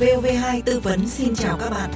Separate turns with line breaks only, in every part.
Vv2 tư vấn xin chào các bạn.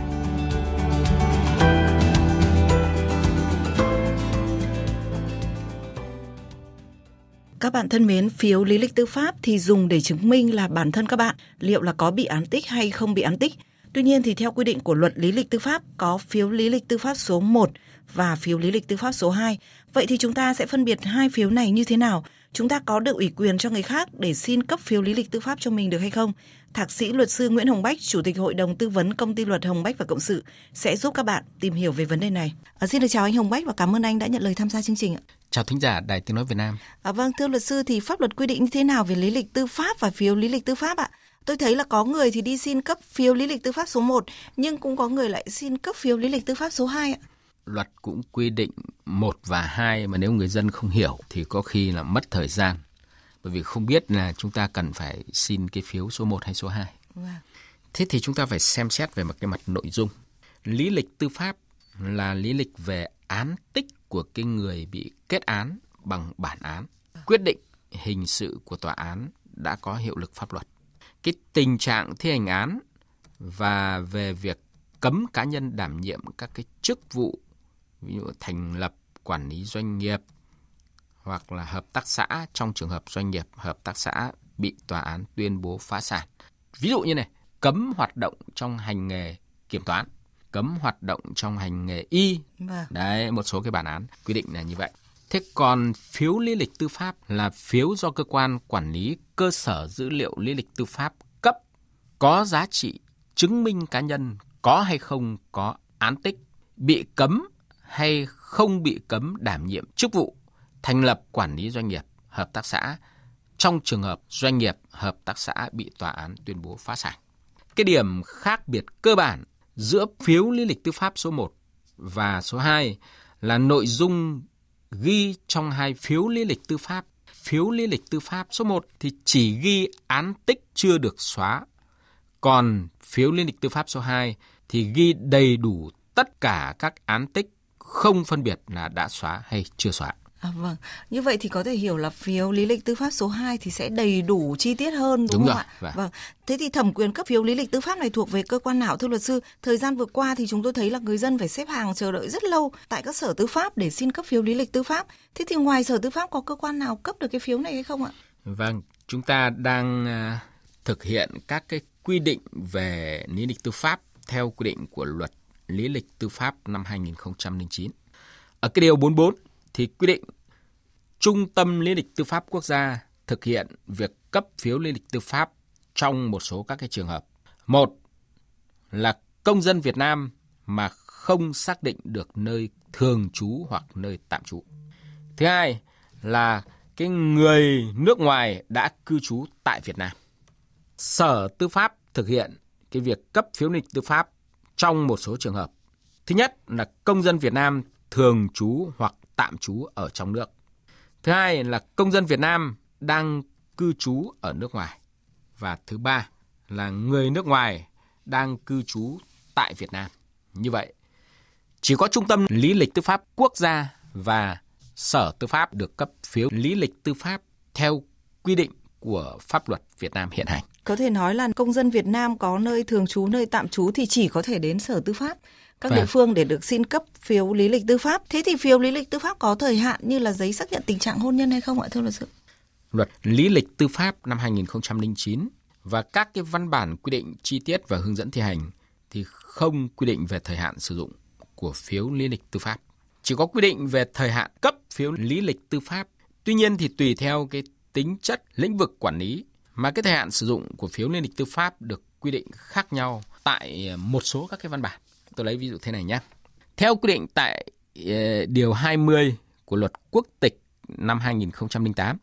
Các bạn thân mến, phiếu lý lịch tư pháp thì dùng để chứng minh là bản thân các bạn liệu là có bị án tích hay không bị án tích. Tuy nhiên thì theo quy định của luật lý lịch tư pháp có phiếu lý lịch tư pháp số 1 và phiếu lý lịch tư pháp số 2. Vậy thì chúng ta sẽ phân biệt hai phiếu này như thế nào? Chúng ta có được ủy quyền cho người khác để xin cấp phiếu lý lịch tư pháp cho mình được hay không? Thạc sĩ luật sư Nguyễn Hồng Bách, Chủ tịch Hội đồng Tư vấn Công ty Luật Hồng Bách và Cộng sự sẽ giúp các bạn tìm hiểu về vấn đề này. À, xin được chào anh Hồng Bách và cảm ơn anh đã nhận lời tham gia chương trình.
Chào thính giả Đài Tiếng Nói Việt Nam.
À, vâng, thưa luật sư thì pháp luật quy định như thế nào về lý lịch tư pháp và phiếu lý lịch tư pháp ạ? Tôi thấy là có người thì đi xin cấp phiếu lý lịch tư pháp số 1 nhưng cũng có người lại xin cấp phiếu lý lịch tư pháp số 2 ạ
luật cũng quy định một và hai mà nếu người dân không hiểu thì có khi là mất thời gian bởi vì không biết là chúng ta cần phải xin cái phiếu số 1 hay số 2. Wow. Vâng. Thế thì chúng ta phải xem xét về một cái mặt nội dung. Lý lịch tư pháp là lý lịch về án tích của cái người bị kết án bằng bản án. Quyết định hình sự của tòa án đã có hiệu lực pháp luật. Cái tình trạng thi hành án và về việc cấm cá nhân đảm nhiệm các cái chức vụ ví dụ thành lập quản lý doanh nghiệp hoặc là hợp tác xã trong trường hợp doanh nghiệp hợp tác xã bị tòa án tuyên bố phá sản. Ví dụ như này, cấm hoạt động trong hành nghề kiểm toán, cấm hoạt động trong hành nghề y. Vâng. Đấy, một số cái bản án quy định là như vậy. Thế còn phiếu lý lịch tư pháp là phiếu do cơ quan quản lý cơ sở dữ liệu lý lịch tư pháp cấp có giá trị chứng minh cá nhân có hay không có án tích bị cấm hay không bị cấm đảm nhiệm chức vụ thành lập quản lý doanh nghiệp, hợp tác xã trong trường hợp doanh nghiệp, hợp tác xã bị tòa án tuyên bố phá sản. Cái điểm khác biệt cơ bản giữa phiếu lý lịch tư pháp số 1 và số 2 là nội dung ghi trong hai phiếu lý lịch tư pháp. Phiếu lý lịch tư pháp số 1 thì chỉ ghi án tích chưa được xóa. Còn phiếu lý lịch tư pháp số 2 thì ghi đầy đủ tất cả các án tích không phân biệt là đã xóa hay chưa xóa.
À, vâng, như vậy thì có thể hiểu là phiếu lý lịch tư pháp số 2 thì sẽ đầy đủ chi tiết hơn đúng, đúng không rồi, ạ? Vâng. vâng. Thế thì thẩm quyền cấp phiếu lý lịch tư pháp này thuộc về cơ quan nào thưa luật sư? Thời gian vừa qua thì chúng tôi thấy là người dân phải xếp hàng chờ đợi rất lâu tại các sở tư pháp để xin cấp phiếu lý lịch tư pháp. Thế thì ngoài sở tư pháp có cơ quan nào cấp được cái phiếu này hay không ạ?
Vâng, chúng ta đang à, thực hiện các cái quy định về lý lịch tư pháp theo quy định của luật lý lịch tư pháp năm 2009. Ở cái điều 44 thì quy định Trung tâm lý lịch tư pháp quốc gia thực hiện việc cấp phiếu lý lịch tư pháp trong một số các cái trường hợp. Một là công dân Việt Nam mà không xác định được nơi thường trú hoặc nơi tạm trú. Thứ hai là cái người nước ngoài đã cư trú tại Việt Nam. Sở Tư pháp thực hiện cái việc cấp phiếu lý lịch tư pháp trong một số trường hợp. Thứ nhất là công dân Việt Nam thường trú hoặc tạm trú ở trong nước. Thứ hai là công dân Việt Nam đang cư trú ở nước ngoài. Và thứ ba là người nước ngoài đang cư trú tại Việt Nam. Như vậy, chỉ có Trung tâm Lý lịch Tư pháp Quốc gia và Sở Tư pháp được cấp phiếu lý lịch tư pháp theo quy định của pháp luật Việt Nam hiện hành.
Có thể nói là công dân Việt Nam có nơi thường trú, nơi tạm trú thì chỉ có thể đến Sở Tư pháp các vâng. địa phương để được xin cấp phiếu lý lịch tư pháp. Thế thì phiếu lý lịch tư pháp có thời hạn như là giấy xác nhận tình trạng hôn nhân hay không ạ thưa luật sư?
Luật lý lịch tư pháp năm 2009 và các cái văn bản quy định chi tiết và hướng dẫn thi hành thì không quy định về thời hạn sử dụng của phiếu lý lịch tư pháp. Chỉ có quy định về thời hạn cấp phiếu lý lịch tư pháp. Tuy nhiên thì tùy theo cái tính chất lĩnh vực quản lý mà cái thời hạn sử dụng của phiếu lý lịch tư pháp được quy định khác nhau tại ờ, một số các cái văn bản. Tôi lấy ví dụ thế này nhé. Theo quy định tại ờ, điều 20 của luật quốc tịch năm 2008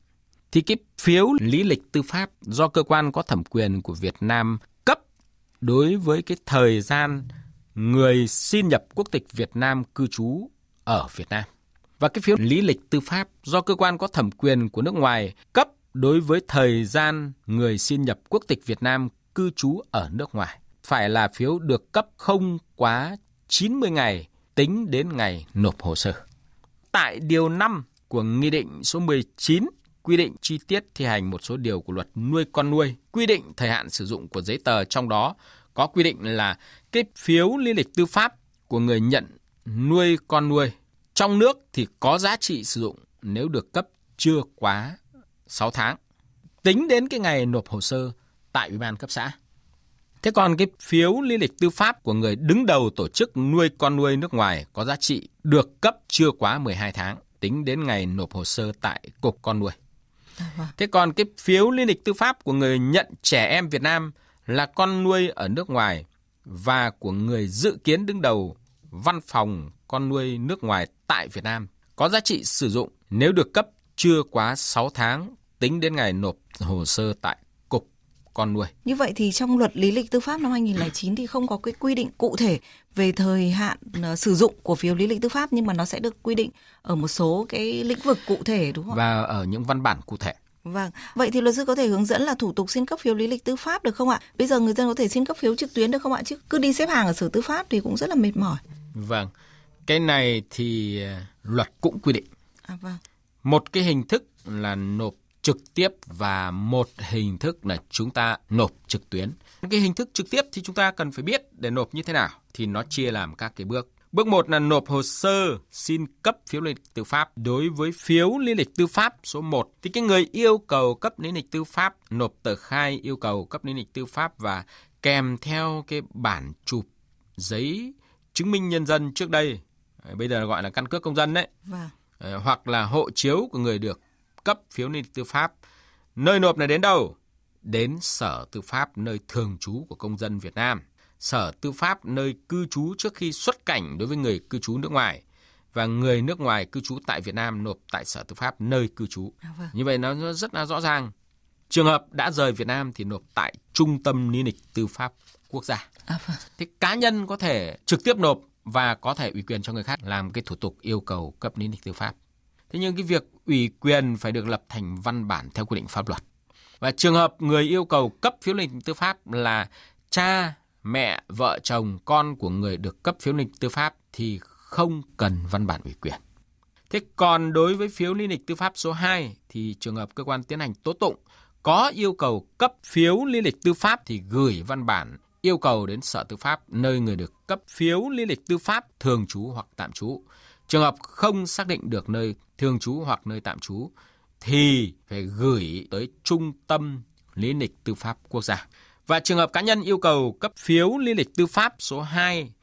thì cái phiếu lý lịch tư pháp do cơ quan có thẩm quyền của Việt Nam cấp đối với cái thời gian người xin nhập quốc tịch Việt Nam cư trú ở Việt Nam. Và cái phiếu lý lịch tư pháp do cơ quan có thẩm quyền của nước ngoài cấp đối với thời gian người xin nhập quốc tịch Việt Nam cư trú ở nước ngoài phải là phiếu được cấp không quá 90 ngày tính đến ngày nộp hồ sơ. Tại điều 5 của Nghị định số 19 quy định chi tiết thi hành một số điều của luật nuôi con nuôi, quy định thời hạn sử dụng của giấy tờ trong đó có quy định là cái phiếu lý lịch tư pháp của người nhận nuôi con nuôi trong nước thì có giá trị sử dụng nếu được cấp chưa quá 6 tháng. Tính đến cái ngày nộp hồ sơ tại Ủy ban cấp xã. Thế còn cái phiếu lý lịch tư pháp của người đứng đầu tổ chức nuôi con nuôi nước ngoài có giá trị được cấp chưa quá 12 tháng, tính đến ngày nộp hồ sơ tại Cục Con nuôi. À, vâng. Thế còn cái phiếu lý lịch tư pháp của người nhận trẻ em Việt Nam là con nuôi ở nước ngoài và của người dự kiến đứng đầu văn phòng con nuôi nước ngoài tại Việt Nam có giá trị sử dụng nếu được cấp chưa quá 6 tháng tính đến ngày nộp hồ sơ tại cục con nuôi.
Như vậy thì trong luật lý lịch tư pháp năm 2009 thì không có cái quy định cụ thể về thời hạn ờ, sử dụng của phiếu lý lịch tư pháp nhưng mà nó sẽ được quy định ở một số cái lĩnh vực cụ thể đúng không?
Và ở những văn bản cụ thể.
Vâng, vậy thì luật sư có thể hướng dẫn là thủ tục xin cấp phiếu lý lịch tư pháp được không ạ? Bây giờ người dân có thể xin cấp phiếu trực tuyến được không ạ? Chứ cứ đi xếp hàng ở sở tư pháp thì cũng rất là mệt mỏi.
Vâng, cái này thì ờ, luật cũng quy định.
À vâng.
Một cái hình thức là nộp trực tiếp và một hình thức là chúng ta nộp trực tuyến. Cái hình thức trực tiếp thì chúng ta cần phải biết để nộp như thế nào thì nó chia làm các cái bước. Bước 1 là nộp hồ sơ xin cấp phiếu lý lịch tư pháp. Đối với phiếu lý lịch tư pháp số 1 thì cái người yêu cầu cấp lý lịch tư pháp nộp tờ khai yêu cầu cấp lý lịch tư pháp và kèm theo cái bản chụp giấy chứng minh nhân dân trước đây, bây giờ gọi là căn cước công dân đấy. Vâng. Hoặc là hộ chiếu của người được cấp phiếu lý lịch tư pháp. Nơi nộp này đến đâu? Đến Sở Tư pháp nơi thường trú của công dân Việt Nam. Sở Tư pháp nơi cư trú trước khi xuất cảnh đối với người cư trú nước ngoài và người nước ngoài cư trú tại Việt Nam nộp tại Sở Tư pháp nơi cư trú. À, vâng. Như vậy nó rất là rõ ràng. Trường hợp đã rời Việt Nam thì nộp tại Trung tâm Lý lịch Tư pháp Quốc gia. À, vâng. Thế cá nhân có thể trực tiếp nộp và có thể ủy quyền cho người khác làm cái thủ tục yêu cầu cấp lý lịch tư pháp. Thế nhưng cái việc ủy quyền phải được lập thành văn bản theo quy định pháp luật. Và trường hợp người yêu cầu cấp phiếu lý lịch tư pháp là cha, mẹ, vợ chồng, con của người được cấp phiếu lý lịch tư pháp thì không cần văn bản ủy quyền. Thế còn đối với phiếu lý lịch tư pháp số 2 thì trường hợp cơ quan tiến hành tố tụng có yêu cầu cấp phiếu lý lịch tư pháp thì gửi văn bản yêu cầu đến Sở Tư pháp nơi người được cấp phiếu lý lịch tư pháp thường trú hoặc tạm trú. Trường hợp không xác định được nơi thường trú hoặc nơi tạm trú thì phải gửi tới Trung tâm Lý lịch Tư pháp Quốc gia. Và trường hợp cá nhân yêu cầu cấp phiếu lý lịch tư pháp số 2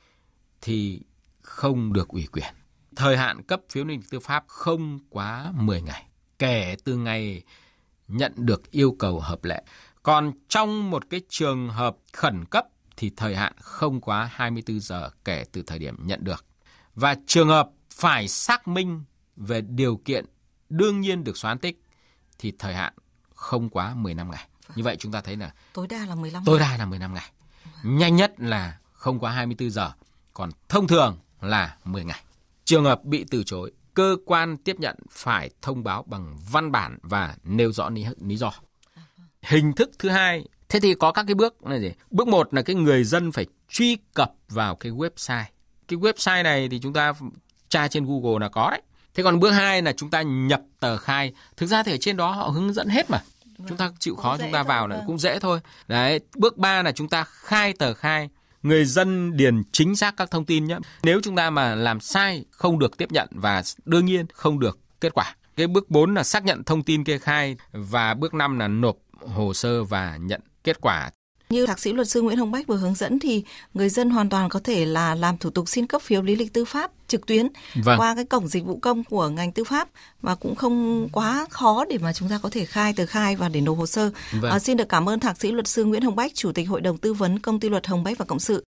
thì không được ủy quyền. Thời hạn cấp phiếu lý lịch tư pháp không quá 10 ngày, kể từ ngày nhận được yêu cầu hợp lệ. Còn trong một cái trường hợp khẩn cấp thì thời hạn không quá 24 giờ kể từ thời điểm nhận được. Và trường hợp phải xác minh về điều kiện đương nhiên được xóa tích thì thời hạn không quá 15 ngày. Như vậy chúng ta thấy là
tối đa là 15
Tối đa là 15 ngày. Nhanh nhất là không quá 24 giờ, còn thông thường là 10 ngày. Trường hợp bị từ chối, cơ quan tiếp nhận phải thông báo bằng văn bản và nêu rõ lý do. Hình thức thứ hai, thế thì có các cái bước là gì? Bước một là cái người dân phải truy cập vào cái website. Cái website này thì chúng ta tra trên Google là có đấy. Thế còn bước hai là chúng ta nhập tờ khai. Thực ra thì ở trên đó họ hướng dẫn hết mà. Vâng. Chúng ta chịu khó chúng ta vào là vâng. cũng dễ thôi. Đấy, bước ba là chúng ta khai tờ khai người dân điền chính xác các thông tin nhé. Nếu chúng ta mà làm sai không được tiếp nhận và đương nhiên không được kết quả. Cái bước 4 là xác nhận thông tin kê khai và bước 5 là nộp hồ sơ và nhận kết quả.
Như thạc sĩ luật sư Nguyễn Hồng Bách vừa hướng dẫn thì người dân hoàn toàn có thể là làm thủ tục xin cấp phiếu lý lịch tư pháp trực tuyến vâng. qua cái cổng dịch vụ công của ngành tư pháp và cũng không quá khó để mà chúng ta có thể khai tờ khai và để nộp hồ sơ. Vâng. À, xin được cảm ơn thạc sĩ luật sư Nguyễn Hồng Bách, chủ tịch hội đồng tư vấn công ty luật Hồng Bách và Cộng sự.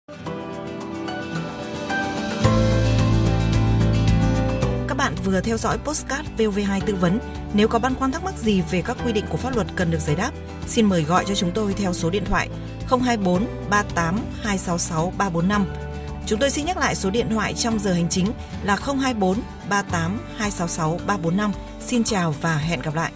bạn vừa theo dõi postcard VOV2 tư vấn. Nếu có băn khoăn thắc mắc gì về các quy định của pháp luật cần được giải đáp, xin mời gọi cho chúng tôi theo số điện thoại 024 38 266 345. Chúng tôi xin nhắc lại số điện thoại trong giờ hành chính là 024 38 266 345. Xin chào và hẹn gặp lại.